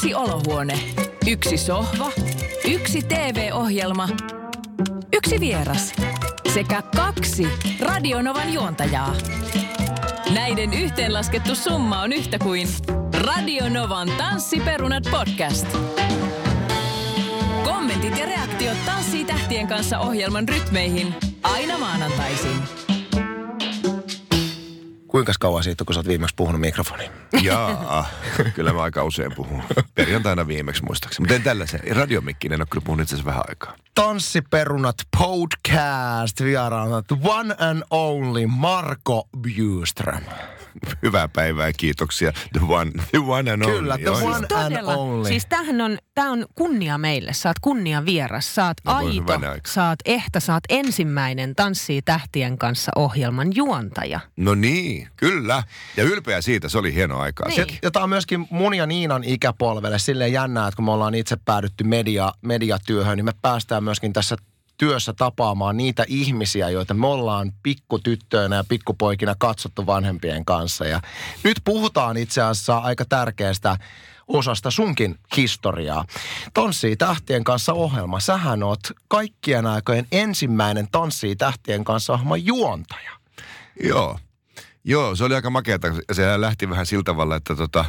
Yksi olohuone, yksi sohva, yksi TV-ohjelma, yksi vieras sekä kaksi Radionovan juontajaa. Näiden yhteenlaskettu summa on yhtä kuin Radionovan Tanssiperunat podcast. Kommentit ja reaktiot Tanssii tähtien kanssa ohjelman rytmeihin aina maanantaisin. Kuinka kauan siitä, kun sä oot viimeksi puhunut mikrofoniin? Jaa, kyllä mä aika usein puhun. Perjantaina viimeksi muistaakseni. Mutta en tällaisen. Radiomikkinen en ole kyllä puhunut itse asiassa vähän aikaa. Tanssiperunat podcast vieraana one and only Marko Bjuström. Hyvää päivää ja kiitoksia. The one, the one and only. Kyllä, the one and Todella. only. Siis tämähän on, tää on kunnia meille. Saat kunnia vieras, saat No aito, aika. saat ehtä, saat ensimmäinen Tanssii tähtien kanssa ohjelman juontaja. No niin, kyllä. Ja ylpeä siitä, se oli hieno aikaa. Niin. Se- Ja tämä on myöskin mun ja Niinan ikäpolvelle silleen jännää, että kun me ollaan itse päädytty media, mediatyöhön, niin me päästään myöskin tässä työssä tapaamaan niitä ihmisiä, joita me ollaan pikkutyttöinä ja pikkupoikina katsottu vanhempien kanssa. Ja nyt puhutaan itse asiassa aika tärkeästä osasta sunkin historiaa. Tanssii tähtien kanssa ohjelma. Sähän oot kaikkien aikojen ensimmäinen Tanssii tähtien kanssa ohjelman juontaja. Joo. Joo, se oli aika makeata. Se lähti vähän sillä tavalla, että tota,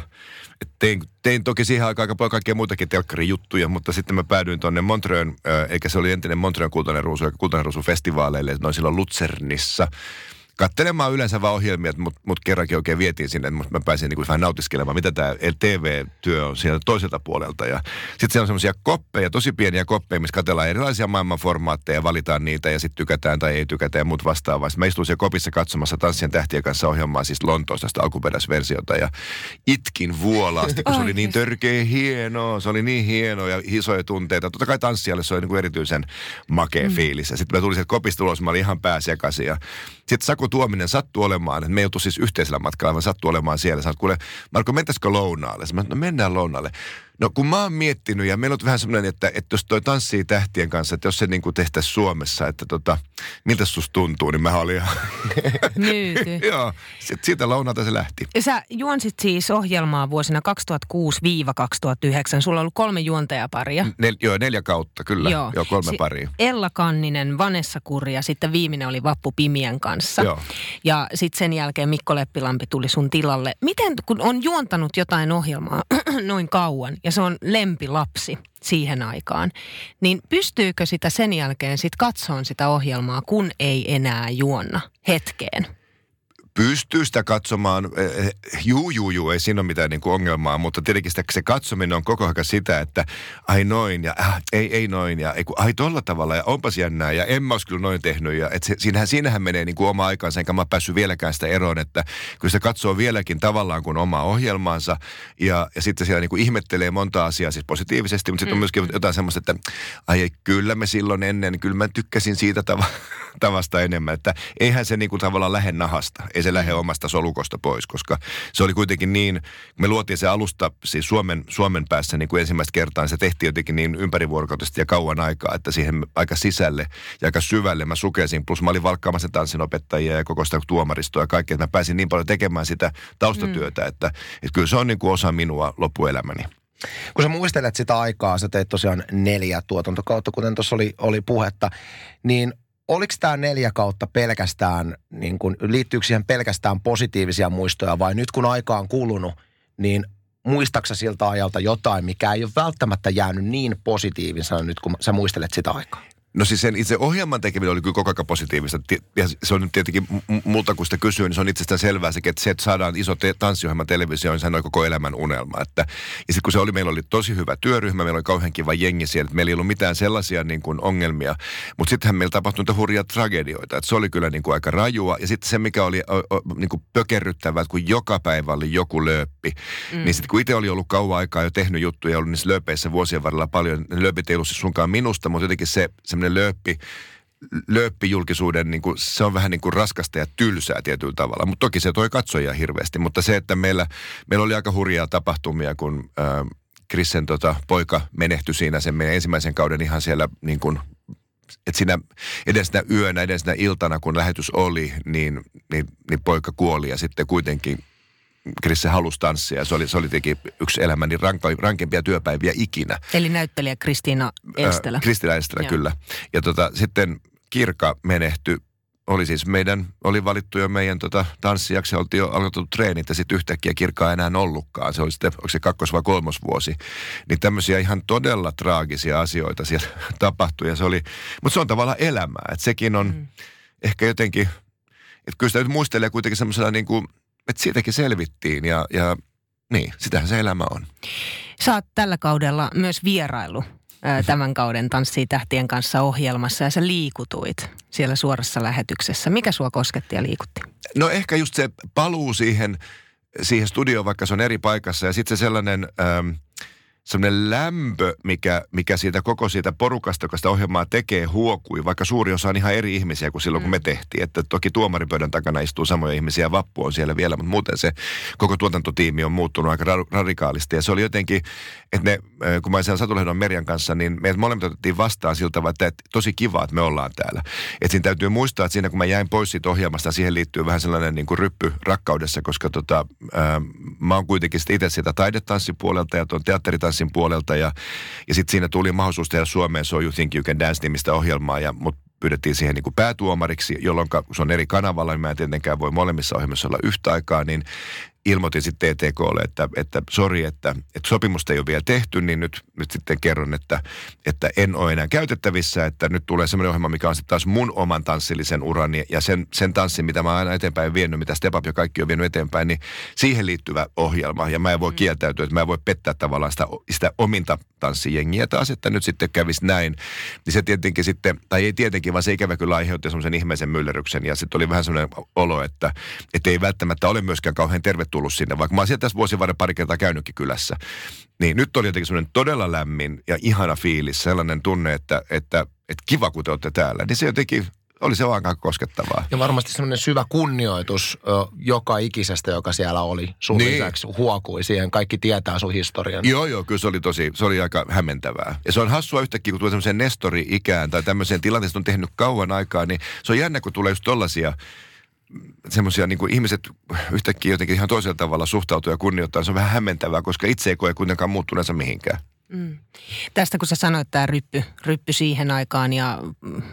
et tein, tein toki siihen aikaan aika paljon kaikkea muitakin telkkarijuttuja, mutta sitten mä päädyin tuonne Montreön, äh, eikä se oli entinen Montreön kultainen ruusu, kultainen ruusu festivaaleille, noin silloin Luzernissa. Kattelemaan yleensä vaan ohjelmia, mutta mut, mut kerrankin oikein vietiin sinne, että mä pääsin niinku vähän nautiskelemaan, mitä tämä TV-työ on sieltä toiselta puolelta. Ja sitten siellä on semmoisia koppeja, tosi pieniä koppeja, missä katsellaan erilaisia maailman formaatteja, valitaan niitä ja sitten tykätään tai ei tykätä ja muut vastaavaa. Sitten mä istuin siellä kopissa katsomassa Tanssien tähtien kanssa ohjelmaa, siis Lontoosta sitä alkuperäisversiota ja itkin vuolaasti, kun se oli niin törkeä hienoa, se oli niin hienoa ja isoja tunteita. Totta kai tanssijalle se oli niinku erityisen makea mm. fiilis. Ja sitten mä tulin sieltä kopista ulos, mä olin ihan pääsekaisin. Ja sitten Saku Tuominen sattui olemaan, että me ei oltu siis yhteisellä matkalla, vaan sattui olemaan siellä. Sanoit, kuule, Marko, mentäisikö lounaalle? Mä sanoin, no mennään lounaalle. No kun mä oon miettinyt, ja meillä on vähän semmoinen, että, että jos toi tanssii tähtien kanssa, että jos se niin tehtäisiin Suomessa, että tota, miltä susta tuntuu, niin mä olin ihan, Myyty. joo, sit siitä lounalta se lähti. Sä juonsit siis ohjelmaa vuosina 2006-2009. Sulla on ollut kolme juontajaparia. Nel, joo, neljä kautta, kyllä. Joo, joo kolme Si- paria. Ella Kanninen, Vanessa Kurri ja sitten viimeinen oli Vappu Pimien kanssa. Joo. Ja sitten sen jälkeen Mikko Leppilampi tuli sun tilalle. Miten, kun on juontanut jotain ohjelmaa noin kauan ja se on lempilapsi siihen aikaan, niin pystyykö sitä sen jälkeen sitten katsomaan sitä ohjelmaa, kun ei enää juonna hetkeen? Pystyy sitä katsomaan, eh, eh, juu, juu, juu, ei siinä ole mitään niin kuin ongelmaa, mutta tietenkin sitä, se katsominen on koko ajan sitä, että ai noin ja äh, ei, ei noin ja ei, kun, ai tolla tavalla ja onpas jännää ja en mä olisi kyllä noin tehnyt ja et se, siinähän, siinähän menee niin kuin oma aikansa, enkä mä päässyt vieläkään sitä eroon, että kyllä se katsoo vieläkin tavallaan kuin oma ohjelmaansa ja, ja sitten siellä niin kuin ihmettelee monta asiaa siis positiivisesti, mutta sitten on myöskin jotain semmoista, että ai ei, kyllä me silloin ennen, kyllä mä tykkäsin siitä tava- tavasta enemmän, että eihän se niin kuin tavallaan lähde nahasta, ei se lähde omasta solukosta pois, koska se oli kuitenkin niin, me luotiin se alusta siis Suomen, Suomen päässä niin kuin ensimmäistä kertaa, niin se tehtiin jotenkin niin ympärivuorokautisesti ja kauan aikaa, että siihen aika sisälle ja aika syvälle mä sukelsin, plus mä olin valkkaamassa tanssinopettajia ja koko sitä tuomaristoa ja kaikkea, että mä pääsin niin paljon tekemään sitä taustatyötä, mm. että, että kyllä se on niin kuin osa minua loppuelämäni. Kun sä muistelet sitä aikaa, sä teit tosiaan neljä tuotantokautta, kuten tuossa oli, oli puhetta, niin oliko tämä neljä kautta pelkästään, niin kun, liittyykö siihen pelkästään positiivisia muistoja vai nyt kun aika on kulunut, niin muistaksa siltä ajalta jotain, mikä ei ole välttämättä jäänyt niin positiivisena nyt, kun sä muistelet sitä aikaa? No siis sen itse ohjelman tekeminen oli kyllä koko ajan positiivista. Se on nyt tietenkin multa, kun sitä kysyy, niin se on itsestään selvää sekin, että se, että saadaan iso te- tanssiohjelma televisioon, sehän on koko elämän unelma. Että, ja sitten kun se oli, meillä oli tosi hyvä työryhmä, meillä oli kauhean kiva jengi siellä, että meillä ei ollut mitään sellaisia niin kuin ongelmia. Mutta sittenhän meillä tapahtui niitä hurjia tragedioita, että se oli kyllä niin kuin aika rajua. Ja sitten se, mikä oli o, o, niin kuin pökerryttävää, että kun joka päivä oli joku lööppi, mm. niin sitten kun itse oli ollut kauan aikaa jo tehnyt juttuja ja ollut niissä lööpeissä vuosien varrella paljon, ne lööpit ei ollut siis sunkaan minusta, mutta jotenkin se semmoinen lööppi, lööppijulkisuuden, niin kuin, se on vähän niin kuin raskasta ja tylsää tietyllä tavalla. Mutta toki se toi katsojia hirveästi. Mutta se, että meillä, meillä oli aika hurjaa tapahtumia, kun äh, Krissen tota, poika menehtyi siinä sen meidän ensimmäisen kauden ihan siellä niin kuin että siinä edellisenä yönä, edellisenä iltana, kun lähetys oli, niin, niin, niin poika kuoli ja sitten kuitenkin Krisse halusi tanssia. Se oli, se oli teki yksi elämäni ranka, rankempia työpäiviä ikinä. Eli näyttelijä Kristiina Estelä. Äh, Kristiina Estelä, kyllä. Ja tota, sitten Kirka menehtyi oli siis meidän, oli valittu jo meidän tota, tanssijaksi, oltiin jo aloitettu treenit ja sitten yhtäkkiä kirkkaa enää ollutkaan. Se oli sitten, onko se kakkos- vai kolmosvuosi. Niin tämmöisiä ihan todella traagisia asioita siellä tapahtui ja se oli, mutta se on tavallaan elämää. Että sekin on mm. ehkä jotenkin, että kyllä sitä nyt muistelee kuitenkin semmoisella niin kuin, että siitäkin selvittiin ja, ja niin, sitähän se elämä on. Sä oot tällä kaudella myös vierailu tämän kauden Tanssii tähtien kanssa ohjelmassa ja sä liikutuit siellä suorassa lähetyksessä. Mikä sua kosketti ja liikutti? No ehkä just se paluu siihen, siihen studioon, vaikka se on eri paikassa ja sitten se sellainen... Ähm, semmoinen lämpö, mikä, mikä siitä koko siitä porukasta, joka sitä ohjelmaa tekee, huokui, vaikka suuri osa on ihan eri ihmisiä kuin silloin, mm. kun me mm. tehtiin. Että toki tuomaripöydän takana istuu samoja ihmisiä, Vappu on siellä vielä, mutta muuten se koko tuotantotiimi on muuttunut aika radikaalisti. Ja se oli jotenkin, että ne, kun mä siellä Satulehdon Merjan kanssa, niin meidät molemmat otettiin vastaan siltä tavalla, että, että tosi kiva, että me ollaan täällä. Että siinä täytyy muistaa, että siinä kun mä jäin pois siitä ohjelmasta, siihen liittyy vähän sellainen niin kuin ryppy rakkaudessa, koska tota, ää, mä oon kuitenkin itse sitä taidetanssipuolelta ja tuon teatteritanssin puolelta. Ja, ja sitten siinä tuli mahdollisuus tehdä Suomeen So You Think You Can Dance-nimistä ohjelmaa, ja mut pyydettiin siihen niin kuin päätuomariksi, jolloin se on eri kanavalla, niin mä en tietenkään voi molemmissa ohjelmissa olla yhtä aikaa, niin ilmoitin sitten TTKlle, että, että sori, että, että sopimusta ei ole vielä tehty, niin nyt, nyt sitten kerron, että, että en ole enää käytettävissä, että nyt tulee semmoinen ohjelma, mikä on sitten taas mun oman tanssillisen urani ja sen, sen tanssin, mitä mä oon aina eteenpäin vienyt, mitä Step Up ja kaikki on vienyt eteenpäin, niin siihen liittyvä ohjelma. Ja mä en voi mm. kieltäytyä, että mä en voi pettää tavallaan sitä, sitä ominta tanssijengiä taas, että nyt sitten kävisi näin. Niin se tietenkin sitten, tai ei tietenkin, vaan se ikävä kyllä aiheutti semmoisen ihmeisen myllerryksen ja sitten oli vähän semmoinen olo, että, että ei välttämättä ole myöskään kauhean tervetullut tullut sinne, vaikka mä oon sieltä tässä vuosien varrella pari kertaa käynytkin kylässä. Niin nyt oli jotenkin semmoinen todella lämmin ja ihana fiilis, sellainen tunne, että, että, että kiva kun te olette täällä. Niin se jotenkin oli se vaan koskettavaa. Ja varmasti semmoinen syvä kunnioitus ö, joka ikisestä, joka siellä oli sun niin. lisäksi huokui siihen. Kaikki tietää sun historian. Joo, joo, kyllä se oli tosi, se oli aika hämmentävää. Ja se on hassua yhtäkkiä, kun tulee semmoiseen Nestori-ikään tai tämmöiseen tilanteeseen, on tehnyt kauan aikaa, niin se on jännä, kun tulee just tollasia semmoisia niin ihmiset yhtäkkiä jotenkin ihan toisella tavalla suhtautuu ja kunnioittaa. Se on vähän hämmentävää, koska itse ei koe kuitenkaan muuttuneensa mihinkään. Mm. Tästä kun sä sanoit tämä ryppy, ryppy siihen aikaan ja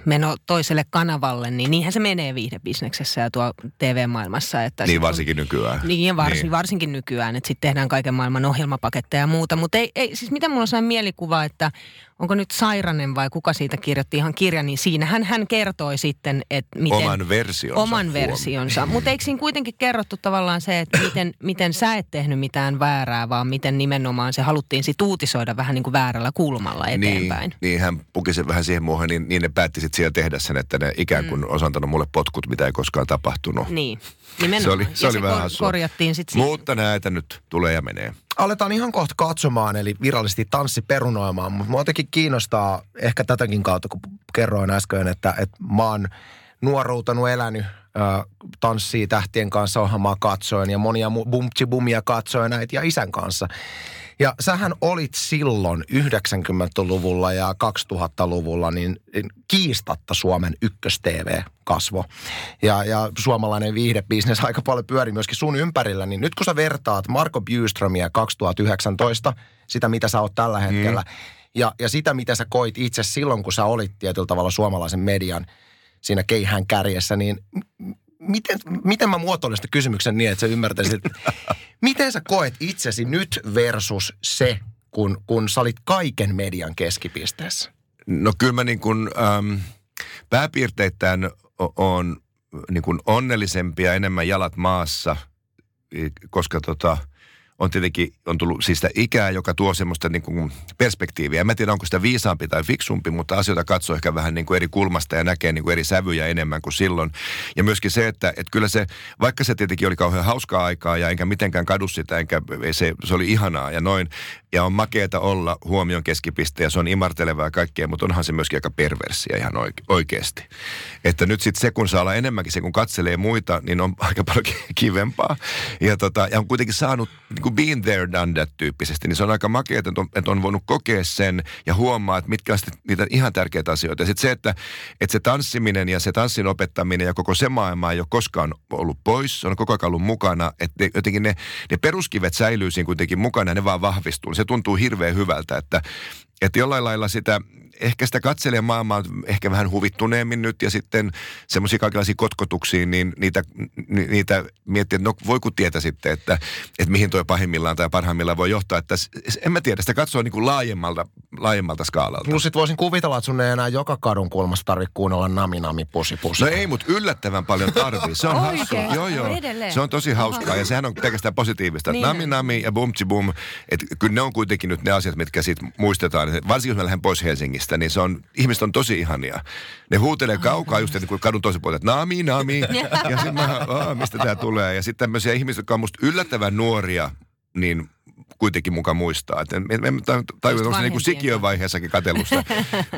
meno toiselle kanavalle, niin niinhän se menee viihdebisneksessä ja tuo TV-maailmassa. Että niin varsinkin on, nykyään. Niin, ja varsin, niin. varsinkin nykyään, että sitten tehdään kaiken maailman ohjelmapaketteja ja muuta. Mutta ei, ei, siis mitä mulla on mielikuva, että onko nyt Sairanen vai kuka siitä kirjoitti ihan kirja, niin siinähän hän kertoi sitten, että miten... Oman versionsa. Oman versionsa. Mutta eikö siinä kuitenkin kerrottu tavallaan se, että miten, miten sä et tehnyt mitään väärää, vaan miten nimenomaan se haluttiin sit uutisoida vähän niin kuin väärällä kulmalla niin, eteenpäin. Niin, niin hän puki sen vähän siihen muuhun, niin, niin ne päätti sitten siellä tehdä sen, että ne ikään kuin mm. antanut mulle potkut, mitä ei koskaan tapahtunut. Niin, nimenomaan. Se oli, se ja oli se vähän kor- korjattiin sitten. Mutta näitä nyt tulee ja menee aletaan ihan kohta katsomaan, eli virallisesti tanssi perunoimaan, mutta mua jotenkin kiinnostaa ehkä tätäkin kautta, kun kerroin äsken, että, että mä oon nuoruutanut elänyt tanssii tähtien kanssa ohjelmaa katsoen ja monia bumtsi bumia katsoen näitä ja isän kanssa. Ja sähän olit silloin 90-luvulla ja 2000-luvulla niin kiistatta Suomen ykkös-TV-kasvo. Ja, ja suomalainen viihdebisnes aika paljon pyöri myöskin sun ympärillä. Niin nyt kun sä vertaat Marko Bjuströmiä 2019, sitä mitä sä oot tällä hetkellä, mm. ja, ja sitä mitä sä koit itse silloin, kun sä olit tietyllä tavalla suomalaisen median siinä keihään kärjessä, niin miten, miten mä muotoilen kysymyksen niin, että sä ymmärtäisit, miten sä koet itsesi nyt versus se, kun, kun sä olit kaiken median keskipisteessä? No kyllä mä niin kuin, ähm, pääpiirteittäin on niin kuin onnellisempi ja enemmän jalat maassa, koska tota – on tietenkin on tullut siis sitä ikää, joka tuo semmoista niin kuin perspektiiviä. En tiedä, onko sitä viisaampi tai fiksumpi, mutta asioita katsoo ehkä vähän niin kuin eri kulmasta ja näkee niin kuin eri sävyjä enemmän kuin silloin. Ja myöskin se, että, että kyllä se, vaikka se tietenkin oli kauhean hauskaa aikaa ja enkä mitenkään kadu sitä, enkä se, se oli ihanaa ja noin, ja on makeeta olla huomion keskipiste ja se on imartelevaa ja kaikkea, mutta onhan se myöskin aika perversiä ihan oike- oikeasti. Että nyt sitten se, kun saa olla enemmänkin se, kun katselee muita, niin on aika paljon kivempaa. Ja, tota, ja on kuitenkin saanut niin kuin been there, done that tyyppisesti, niin se on aika makeeta, että on, että on voinut kokea sen ja huomaa, että mitkä on niitä ihan tärkeitä asioita. Ja sitten se, että, että se tanssiminen ja se tanssin opettaminen ja koko se maailma ei ole koskaan ollut pois, se on koko ajan ollut mukana, että jotenkin ne, ne peruskivet säilyy siinä kuitenkin mukana ja ne vaan vahvistuu se tuntuu hirveän hyvältä, että, että jollain lailla sitä ehkä sitä katselee maailmaa ehkä vähän huvittuneemmin nyt ja sitten semmoisia kaikenlaisia kotkotuksiin, niin niitä, niitä miettii, että no voi kun tietä sitten, että, että mihin toi pahimmillaan tai parhaimmillaan voi johtaa. Että en mä tiedä, sitä katsoa niin kuin laajemmalta, laajemmalta skaalalta. Plus sit voisin kuvitella, että sun ei enää joka kadun kulmassa tarvitse kuunnella nami nami pusi pusi. No ei, mutta yllättävän paljon tarvii. Se on hassu. Joo, joo. Se on tosi hauskaa ja sehän on pelkästään positiivista. Niin. Nami nami ja bumtsi bum. Että kyllä ne on kuitenkin nyt ne asiat, mitkä siitä muistetaan. Varsinkin jos mä lähden pois Helsingistä ihmistä, niin se on, ihmiset on tosi ihania. Ne huutelee kaukaa just niin kuin kadun toisen puolella, että nami, nami. ja sitten mä, mistä tämä tulee. Ja sitten tämmöisiä ihmisiä, jotka on musta yllättävän nuoria, niin kuitenkin mukaan muistaa. Että en, en, en tajua, onko se niin sikiön vaiheessakin katellusta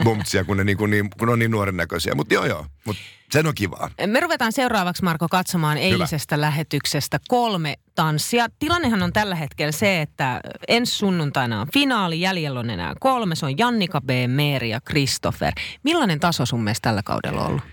bumtsia, kun ne niin kuin, niin, kun on niin nuoren näköisiä. Mutta joo joo, mutta sen on kivaa. Me ruvetaan seuraavaksi Marko katsomaan eilisestä Hyvä. lähetyksestä kolme tanssia. Tilannehan on tällä hetkellä se, että ensi sunnuntaina on finaali, jäljellä on enää kolme. Se on Jannika B, Meeri ja Christopher. Millainen taso sun mielestä tällä kaudella on ollut?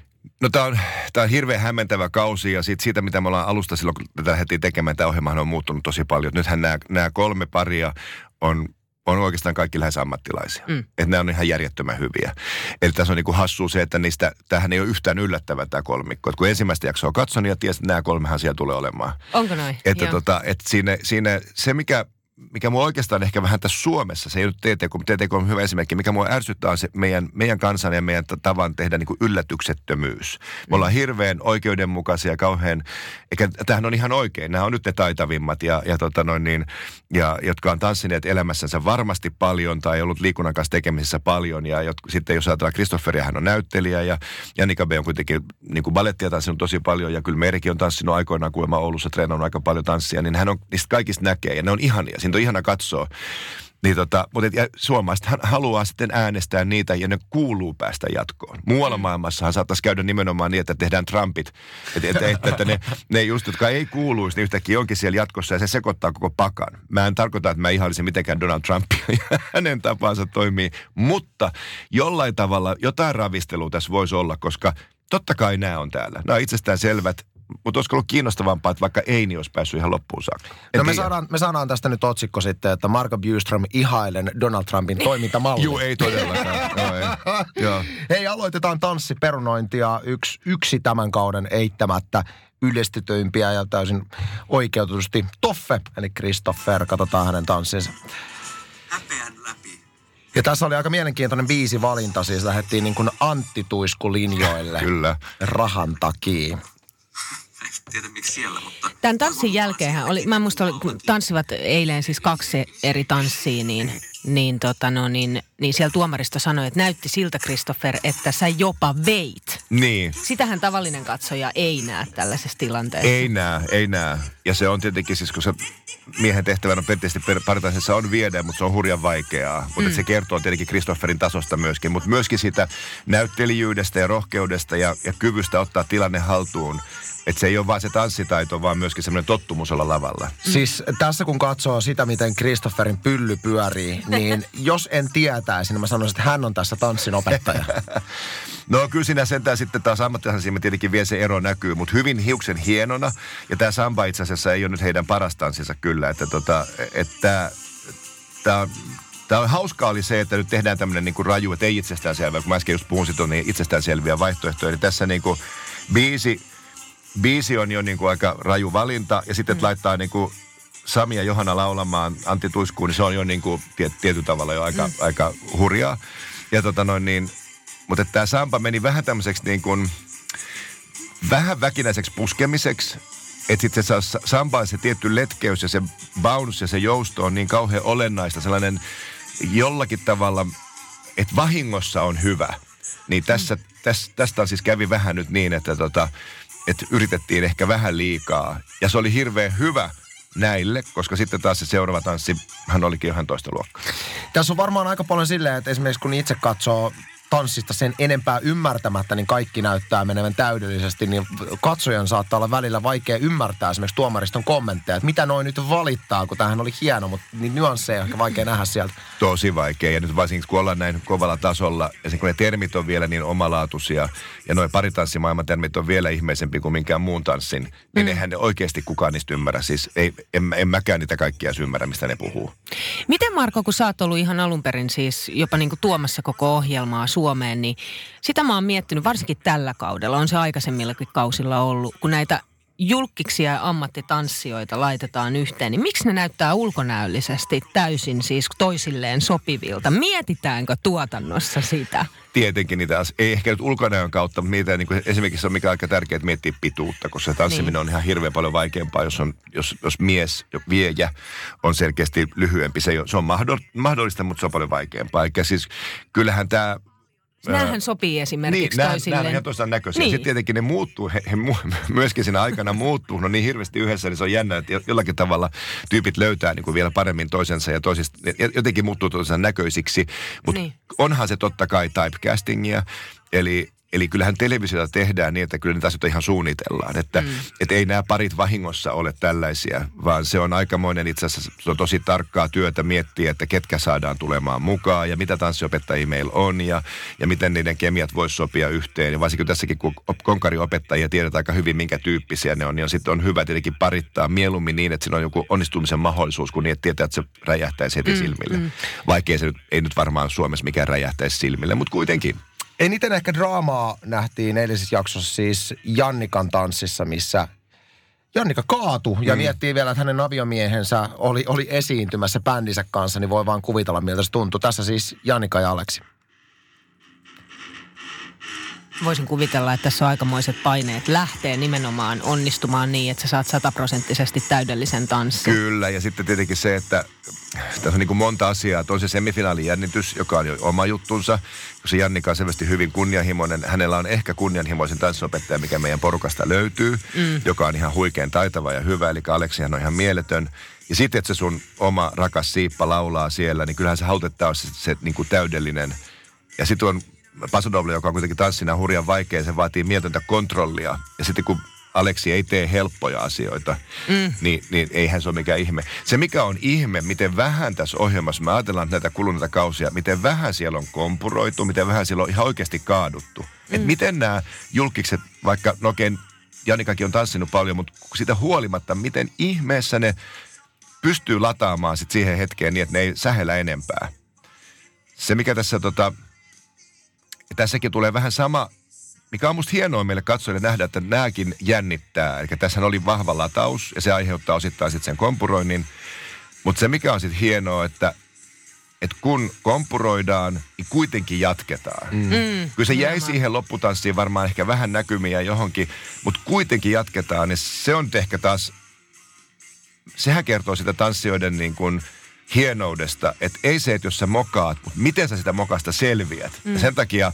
No tämä on, tää on hirveän hämmentävä kausi ja siitä, siitä, mitä me ollaan alusta silloin, kun tätä lähdettiin tekemään, tämä ohjelma on muuttunut tosi paljon. Nythän nämä kolme paria on on oikeastaan kaikki lähes ammattilaisia. Mm. Että nämä on ihan järjettömän hyviä. Eli tässä on niin kuin hassu se, että niistä, tähän ei ole yhtään yllättävä tämä kolmikko. Et kun ensimmäistä jaksoa katson, niin tiesin, että nämä kolmehan siellä tulee olemaan. Onko noin? Että tota, että siinä, siinä, se, mikä mikä mua oikeastaan ehkä vähän tässä Suomessa, se ei nyt TTK, mutta TTK on hyvä esimerkki, mikä mua ärsyttää on se meidän, meidän kansan ja meidän tavan tehdä niin kuin yllätyksettömyys. Me ollaan hirveän oikeudenmukaisia, kauhean, eikä tämähän on ihan oikein, nämä on nyt ne taitavimmat ja, ja, tota noin niin, ja jotka on tanssineet elämässänsä varmasti paljon tai ollut liikunnan kanssa tekemisissä paljon ja jot, sitten jos ajatellaan Kristofferia, hän on näyttelijä ja Janika B on kuitenkin niin kuin balettia tanssinut tosi paljon ja kyllä Merikin on tanssinut aikoinaan kuulemma Oulussa treenannut aika paljon tanssia, niin hän on niistä kaikista näkee ja ne on ihania siitä on ihana katsoa. Niin tota, mutta et, suomalaiset haluaa sitten äänestää niitä ja ne kuuluu päästä jatkoon. Muualla mm. maailmassahan saattaisi käydä nimenomaan niin, että tehdään Trumpit. Että et, et, että ne, ne just, jotka ei kuuluisi, niin yhtäkkiä onkin siellä jatkossa ja se sekoittaa koko pakan. Mä en tarkoita, että mä ihailisin mitenkään Donald Trumpia ja hänen tapansa toimii, mutta jollain tavalla jotain ravistelua tässä voisi olla, koska totta kai nämä on täällä. Nämä on itsestään selvät mutta olisiko ollut kiinnostavampaa, että vaikka ei, niin olisi päässyt ihan loppuun saakka. no me saadaan, me saadaan tästä nyt otsikko sitten, että Marko Bjurström ihailen Donald Trumpin toimintamalli. Joo, ei todellakaan. no, ei. Joo. Hei, aloitetaan tanssiperunointia. Yksi, yksi tämän kauden eittämättä yleistetyimpiä ja täysin oikeutusti Toffe, eli Christopher. Katsotaan hänen tanssinsa. Häpeän läpi. Ja tässä oli aika mielenkiintoinen biisi valinta, siis lähdettiin niin kuin Antti Tuisku-linjoille. Kyllä. Rahan takia tiedä miksi siellä, mutta... Tämän tanssin jälkeen oli, mä muista, tanssivat eilen siis kaksi eri tanssia, niin, niin, tota no, niin, niin siellä tuomarista sanoi, että näytti siltä, Christopher, että sä jopa veit. Niin. Sitähän tavallinen katsoja ei näe tällaisessa tilanteessa. Ei näe, ei näe. Ja se on tietenkin siis, kun se miehen tehtävänä perinteisesti paritaisessa on viedä, mutta se on hurjan vaikeaa. Mutta mm. se kertoo tietenkin Christopherin tasosta myöskin, mutta myöskin siitä näyttelijyydestä ja rohkeudesta ja, ja kyvystä ottaa tilanne haltuun. Että se ei ole vain se tanssitaito, vaan myöskin semmoinen tottumus olla lavalla. Siis tässä kun katsoo sitä, miten Christopherin pylly pyörii, niin jos en tietäisi, niin mä sanoisin, että hän on tässä tanssin opettaja. no kyllä siinä sentään sitten taas ammattilaisena tietenkin vielä se ero näkyy, mutta hyvin hiuksen hienona. Ja tämä samba itse asiassa ei ole nyt heidän paras tanssinsa kyllä, että tota, että tämä on Tämä on hauskaa oli se, että nyt tehdään tämmöinen niin raju, että ei itsestäänselvää, kun mä äsken just puhun siitä, niin itsestäänselviä vaihtoehtoja. Eli tässä niin kuin biisi biisi on jo niin kuin aika raju valinta ja sitten mm. laittaa niin kuin Sami ja Johanna laulamaan Antti Tuiskuun, niin se on jo niin kuin tiet, tietyllä tavalla jo aika, mm. aika hurjaa. Ja tota noin niin, mutta tämä Sampa meni vähän tämmöiseksi niin kuin, vähän väkinäiseksi puskemiseksi. Että sitten se Sampa se tietty letkeys ja se bounce ja se jousto on niin kauhean olennaista. Sellainen jollakin tavalla, että vahingossa on hyvä. Niin tässä, mm. täs, tästä siis kävi vähän nyt niin, että tota, että yritettiin ehkä vähän liikaa. Ja se oli hirveän hyvä, näille, koska sitten taas se seuraava tanssi, hän olikin ihan toista luokkaa. Tässä on varmaan aika paljon silleen, että esimerkiksi kun itse katsoo tanssista sen enempää ymmärtämättä, niin kaikki näyttää menevän täydellisesti, niin katsojan saattaa olla välillä vaikea ymmärtää esimerkiksi tuomariston kommentteja, että mitä noin nyt valittaa, kun tämähän oli hieno, mutta niin nyansseja ehkä vaikea nähdä sieltä. Tosi vaikea, ja nyt varsinkin kun ollaan näin kovalla tasolla, ja sen kun ne termit on vielä niin omalaatuisia, ja noin paritanssimailman termit on vielä ihmeisempi kuin minkään muun tanssin, niin mm. eihän ne oikeasti kukaan niistä ymmärrä. Siis ei, en, en mäkään niitä kaikkia ymmärrä, mistä ne puhuu. Miten Marko, kun sä oot ollut ihan alun perin siis jopa niin kuin tuomassa koko ohjelmaa Suomeen, niin sitä mä oon miettinyt varsinkin tällä kaudella, on se aikaisemmillakin kausilla ollut, kun näitä julkkiksia ja ammattitanssijoita laitetaan yhteen, niin miksi ne näyttää ulkonäöllisesti täysin siis toisilleen sopivilta? Mietitäänkö tuotannossa sitä? Tietenkin niitä, ei ehkä nyt ulkonäön kautta, mutta niitä niin kuin esimerkiksi on mikä aika tärkeää, että miettiä pituutta, koska se tanssiminen niin. on ihan hirveän paljon vaikeampaa, jos, on, jos, jos mies, viejä on selkeästi lyhyempi. Se, se on mahdollista, mutta se on paljon vaikeampaa. Eikä siis kyllähän tämä Nämähän sopii esimerkiksi niin, toisilleen. Niin, ihan toisaan näköisiä. Niin. Sitten tietenkin ne muuttuu, he, he myöskin siinä aikana muuttuu. No niin hirveästi yhdessä, niin se on jännä, että jollakin tavalla tyypit löytää niin kuin vielä paremmin toisensa ja toisista, jotenkin muuttuu toisensa näköisiksi. Mutta niin. onhan se totta kai typecastingia, eli Eli kyllähän televisiota tehdään niin, että kyllä niitä asioita ihan suunnitellaan. Että mm. et ei nämä parit vahingossa ole tällaisia, vaan se on aikamoinen itse asiassa, se on tosi tarkkaa työtä miettiä, että ketkä saadaan tulemaan mukaan ja mitä tanssiopettajia meillä on ja, ja miten niiden kemiat voisi sopia yhteen. Ja varsinkin tässäkin, kun konkariopettajia tiedetään aika hyvin, minkä tyyppisiä ne on, niin on sitten on hyvä tietenkin parittaa mieluummin niin, että siinä on joku onnistumisen mahdollisuus, kun niin, että tietää, että se räjähtäisi heti mm, silmille. Mm. Vaikkei se nyt, ei nyt varmaan Suomessa mikään räjähtäisi silmille, mutta kuitenkin. Eniten ehkä draamaa nähtiin eilisessä jaksossa siis Jannikan tanssissa, missä Jannika kaatu ja mm. miettii vielä, että hänen aviomiehensä oli, oli esiintymässä bändinsä kanssa, niin voi vaan kuvitella, miltä se tuntui. Tässä siis Jannika ja Aleksi voisin kuvitella, että tässä on aikamoiset paineet lähtee nimenomaan onnistumaan niin, että sä saat sataprosenttisesti täydellisen tanssin. Kyllä, ja sitten tietenkin se, että tässä on niin kuin monta asiaa. On se semifinaalijännitys, joka on jo oma juttunsa, se Jannika on selvästi hyvin kunnianhimoinen. Hänellä on ehkä kunnianhimoisen tanssinopettaja, mikä meidän porukasta löytyy, mm. joka on ihan huikean taitava ja hyvä, eli Aleksihan on ihan mieletön. Ja sitten, että se sun oma rakas Siippa laulaa siellä, niin kyllähän se hautettaa se, se niin kuin täydellinen. Ja sitten on Pasodoble, joka on kuitenkin tanssina hurjan vaikea, se vaatii mieltöntä kontrollia. Ja sitten kun Aleksi ei tee helppoja asioita, mm. niin, niin eihän se ole mikään ihme. Se mikä on ihme, miten vähän tässä ohjelmassa, me ajatellaan näitä kuluneita kausia, miten vähän siellä on kompuroitu, miten vähän siellä on ihan oikeasti kaaduttu. Mm. Et miten nämä julkikset, vaikka no okei, Janikakin on tanssinut paljon, mutta sitä huolimatta, miten ihmeessä ne pystyy lataamaan sit siihen hetkeen niin, että ne ei sähellä enempää. Se mikä tässä tota, tässäkin tulee vähän sama, mikä on musta hienoa meille katsojille nähdä, että nämäkin jännittää. Eli tässä oli vahva lataus ja se aiheuttaa osittain sitten sen kompuroinnin. Mutta se mikä on sitten hienoa, että että kun kompuroidaan, niin kuitenkin jatketaan. Mm. Mm, Kyllä se jäi nimenomaan. siihen lopputanssiin varmaan ehkä vähän näkymiä johonkin, mutta kuitenkin jatketaan. niin se on ehkä taas, sehän kertoo sitä tanssijoiden niin kuin – hienoudesta, että ei se, että jos sä mokaat, mutta miten sä sitä mokasta selviät. Mm. Ja sen takia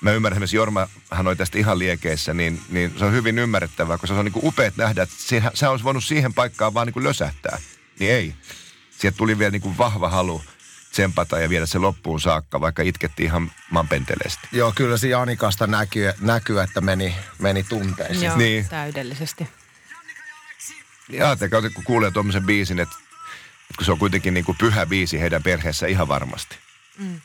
mä ymmärrän esimerkiksi Jorma, hän oli tästä ihan liekeissä, niin, niin se on hyvin ymmärrettävää, koska se on niin kuin upeat nähdä, että siihen, sä olisi voinut siihen paikkaan vaan niin kuin lösähtää. Niin ei. Sieltä tuli vielä niin kuin vahva halu tsempata ja viedä se loppuun saakka, vaikka itkettiin ihan manpenteleesti. Joo, kyllä se Janikasta näkyy, näkyy että meni, meni tunteisiin. Joo, niin. täydellisesti. Ja ajatelkaa, kun kuulee tuommoisen biisin, että kun se on kuitenkin niin kuin pyhä biisi heidän perheessä ihan varmasti. Mm.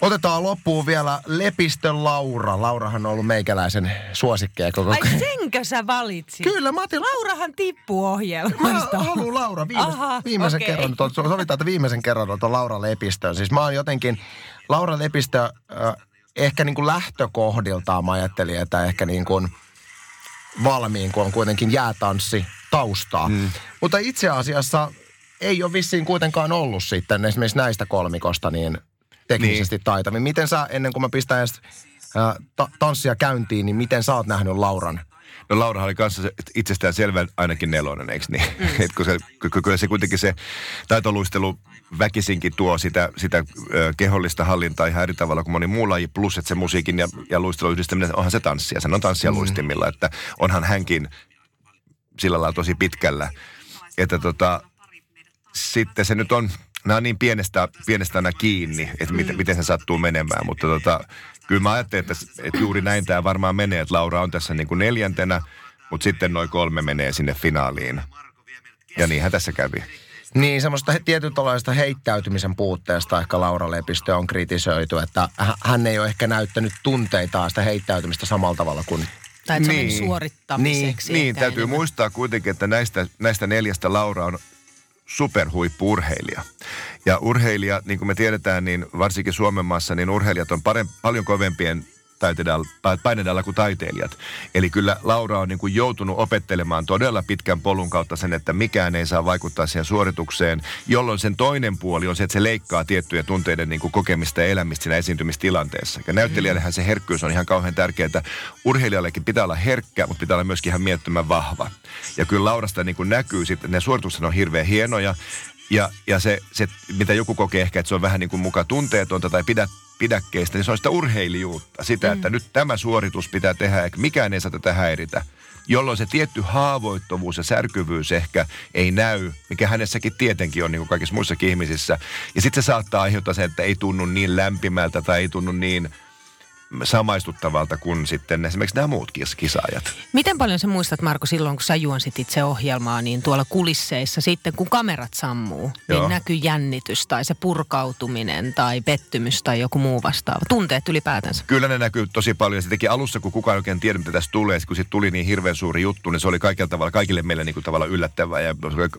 Otetaan loppuun vielä Lepistön Laura. Laurahan on ollut meikäläisen suosikkeja koko Ai senkö sä valitsit? Kyllä, mä otin... Laurahan tippuu ohjelmasta. Mä haluan Laura viimeis, Aha, viimeisen okay. kerran. Sovitaan, että viimeisen kerran on Laura Lepistön. Siis mä oon jotenkin... Laura Lepistö äh, ehkä niin kuin lähtökohdiltaan mä ajattelin, että ehkä niin kuin valmiin, kun on kuitenkin jäätanssi taustaa. Mm. Mutta itse asiassa ei ole vissiin kuitenkaan ollut sitten esimerkiksi näistä kolmikosta niin teknisesti niin. taitavin. Miten sä, ennen kuin mä pistän edes äh, ta- tanssia käyntiin, niin miten sä oot nähnyt Lauran? No Laura oli kanssa itsestään selvä ainakin nelonen, eikö niin? Mm. Et kun se, kyllä se kuitenkin se taitoluistelu väkisinkin tuo sitä, sitä ö, kehollista hallintaa ihan eri tavalla kuin moni muu laji, plus että se musiikin ja, ja luistelun yhdistäminen, onhan se tanssia, sen on tanssia mm. luistimilla, että onhan hänkin sillä lailla tosi pitkällä. Että tota, sitten se nyt on, nämä on niin pienestä, pienestä aina kiinni, että miten, miten se sattuu menemään. Mutta tota, kyllä mä ajattelin, että, että juuri näin tämä varmaan menee, että Laura on tässä niin kuin neljäntenä, mutta sitten noin kolme menee sinne finaaliin. Ja niinhän tässä kävi. Niin, semmoista tietynlaista heittäytymisen puutteesta ehkä Laura Lepistö on kritisoitu, että hän ei ole ehkä näyttänyt tunteitaan sitä heittäytymistä samalla tavalla kuin tai niin. meni suorittamiseksi. Niin, niin täytyy enemmän. muistaa kuitenkin, että näistä, näistä neljästä Laura on superhuippuurheilija. Ja urheilija, niin kuin me tiedetään, niin varsinkin Suomen maassa, niin urheilijat on parem, paljon kovempien painedalla kuin taiteilijat. Eli kyllä Laura on niin kuin joutunut opettelemaan todella pitkän polun kautta sen, että mikään ei saa vaikuttaa siihen suoritukseen, jolloin sen toinen puoli on se, että se leikkaa tiettyjä tunteiden niin kuin kokemista ja elämistä siinä esiintymistilanteessa. Ja näyttelijällehän se herkkyys on ihan kauhean tärkeää, urheilijallekin pitää olla herkkä, mutta pitää olla myöskin ihan miettimään vahva. Ja kyllä Laurasta niin kuin näkyy sitten, ne suoritukset on hirveän hienoja, ja, ja se, se, mitä joku kokee ehkä, että se on vähän niin kuin muka tunteetonta tai pidät, pidäkkeistä, niin se on sitä urheilijuutta. Sitä, mm. että nyt tämä suoritus pitää tehdä, eikä mikään ei saa tätä häiritä. Jolloin se tietty haavoittuvuus ja särkyvyys ehkä ei näy, mikä hänessäkin tietenkin on niin kuin kaikissa muissakin ihmisissä. Ja sitten se saattaa aiheuttaa sen, että ei tunnu niin lämpimältä tai ei tunnu niin samaistuttavalta kuin sitten esimerkiksi nämä muut kisaajat. Miten paljon sä muistat, Marko, silloin kun sä juonsit itse ohjelmaa, niin tuolla kulisseissa sitten kun kamerat sammuu, niin Joo. niin näkyy jännitys tai se purkautuminen tai pettymys tai joku muu vastaava. Tunteet ylipäätänsä. Kyllä ne näkyy tosi paljon. Se teki alussa, kun kukaan oikein tiedä, mitä tässä tulee. Kun sitten tuli niin hirveän suuri juttu, niin se oli kaikilla tavalla, kaikille meille niin kuin tavalla yllättävää. Ja,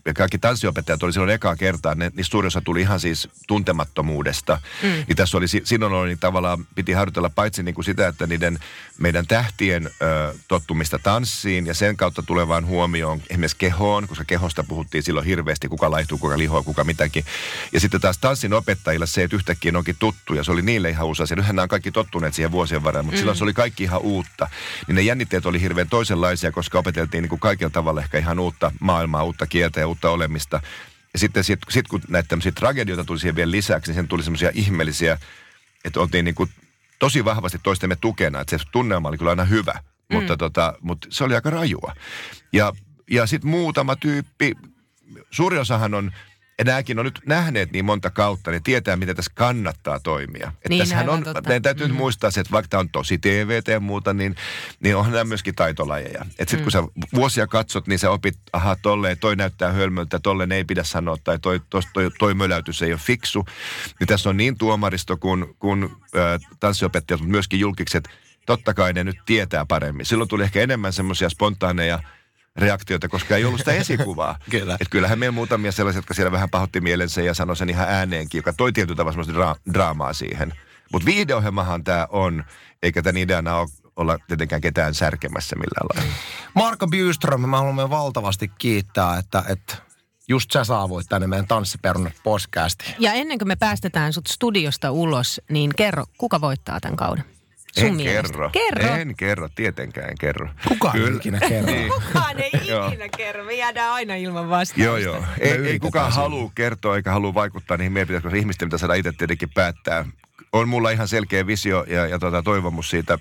ja kaikki tanssiopettajat oli silloin ekaa kertaa. Ne, niin suuri osa tuli ihan siis tuntemattomuudesta. Mm. Niin tässä oli, silloin oli niin tavallaan, piti harjoitella paitsi niin kuin sitä, että niiden meidän tähtien ö, tottumista tanssiin ja sen kautta tulevaan huomioon esimerkiksi kehoon, koska kehosta puhuttiin silloin hirveästi, kuka laihtuu, kuka lihoa, kuka mitäkin. Ja sitten taas tanssin opettajilla se, että yhtäkkiä ne onkin tuttu ja se oli niille ihan uusi asia. Nythän nämä on kaikki tottuneet siihen vuosien varrella, mutta mm. silloin se oli kaikki ihan uutta. Niin ne jännitteet oli hirveän toisenlaisia, koska opeteltiin niin kuin kaikilla tavalla ehkä ihan uutta maailmaa, uutta kieltä ja uutta olemista. Ja sitten sit, sit kun näitä tämmöisiä tragedioita tuli siihen vielä lisäksi, niin sen tuli semmoisia ihmeellisiä, että oltiin niin kuin tosi vahvasti toistemme tukena, että se tunnelma oli kyllä aina hyvä, mm. mutta, tota, mutta se oli aika rajua. Ja, ja sitten muutama tyyppi, suuri osahan on ja nämäkin on nyt nähneet niin monta kautta, niin tietää, miten tässä kannattaa toimia. Että niin, tässähän on, totta. täytyy mm-hmm. muistaa se, että vaikka tämä on tosi TVT ja muuta, niin, niin onhan nämä myöskin taitolajeja. Että sitten mm. kun sä vuosia katsot, niin sä opit, aha, tolleen, toi näyttää hölmöltä, tolleen ei pidä sanoa, tai toi, toi, toi, toi möläytys ei ole fiksu. Niin tässä on niin tuomaristo kuin, kuin äh, tanssiopettajat, mutta myöskin julkikset, totta kai ne nyt tietää paremmin. Silloin tuli ehkä enemmän semmoisia spontaaneja reaktioita, koska ei ollut sitä esikuvaa. Kyllä. Et kyllähän meillä muutamia sellaisia, jotka siellä vähän pahotti mielensä ja sanoi sen ihan ääneenkin, joka toi tietyllä tavalla dra- draamaa siihen. Mutta viihdeohjelmahan tämä on, eikä tämän ideana ole olla tietenkään ketään särkemässä millään lailla. Marko Byström, mä haluamme valtavasti kiittää, että, että just sä saavuit tänne meidän Tanssiperunat podcastiin. Ja ennen kuin me päästetään sut studiosta ulos, niin kerro, kuka voittaa tämän kauden? Sun en mielestä. kerro. Kerro. En kerro, tietenkään en kerro. Kukaan ei ikinä kerro. niin. Kukaan ei ikinä kerro. Me jäädään aina ilman vastausta. Joo, joo. Ei, ei kukaan halua kertoa eikä halua vaikuttaa niihin mielipiteisiin, koska ihmisten mitä saada itse tietenkin päättää. On mulla ihan selkeä visio ja, ja tota, toivomus siitä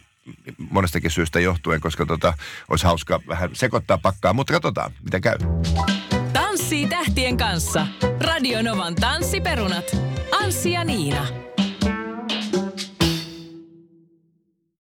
monestakin syystä johtuen, koska tota, olisi hauska vähän sekoittaa pakkaa. Mutta katsotaan, miten käy. Tanssii tähtien kanssa. Radionovan tanssiperunat. Anssi ja Niina.